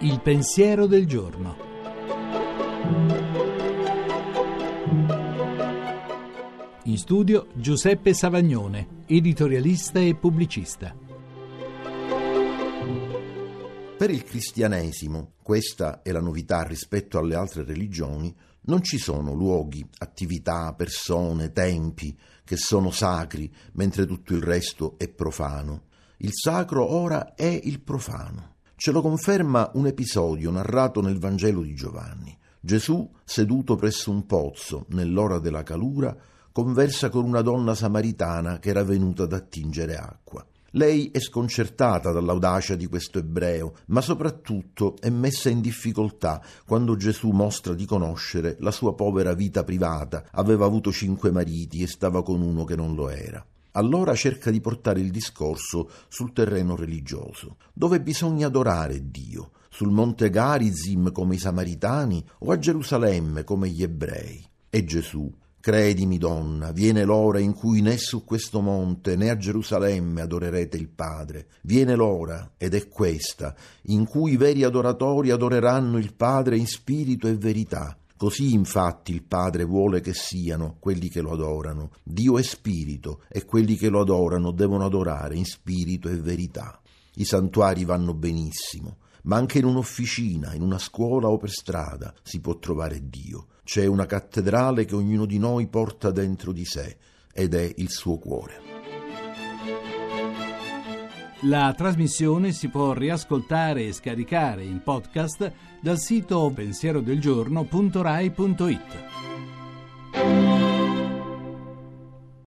Il pensiero del giorno. In studio Giuseppe Savagnone, editorialista e pubblicista. Per il cristianesimo, questa è la novità rispetto alle altre religioni, non ci sono luoghi, attività, persone, tempi che sono sacri, mentre tutto il resto è profano. Il sacro ora è il profano. Ce lo conferma un episodio narrato nel Vangelo di Giovanni. Gesù, seduto presso un pozzo, nell'ora della calura, conversa con una donna samaritana che era venuta ad attingere acqua. Lei è sconcertata dall'audacia di questo ebreo, ma soprattutto è messa in difficoltà quando Gesù mostra di conoscere la sua povera vita privata, aveva avuto cinque mariti e stava con uno che non lo era. Allora cerca di portare il discorso sul terreno religioso, dove bisogna adorare Dio, sul monte Garizim come i samaritani o a Gerusalemme come gli ebrei. E Gesù, Credimi, donna, viene l'ora in cui né su questo monte né a Gerusalemme adorerete il Padre. Viene l'ora, ed è questa, in cui i veri adoratori adoreranno il Padre in spirito e verità. Così infatti il Padre vuole che siano quelli che lo adorano. Dio è spirito e quelli che lo adorano devono adorare in spirito e verità. I santuari vanno benissimo, ma anche in un'officina, in una scuola o per strada si può trovare Dio. C'è una cattedrale che ognuno di noi porta dentro di sé ed è il suo cuore. La trasmissione si può riascoltare e scaricare in podcast dal sito pensierodelgiorno.rai.it.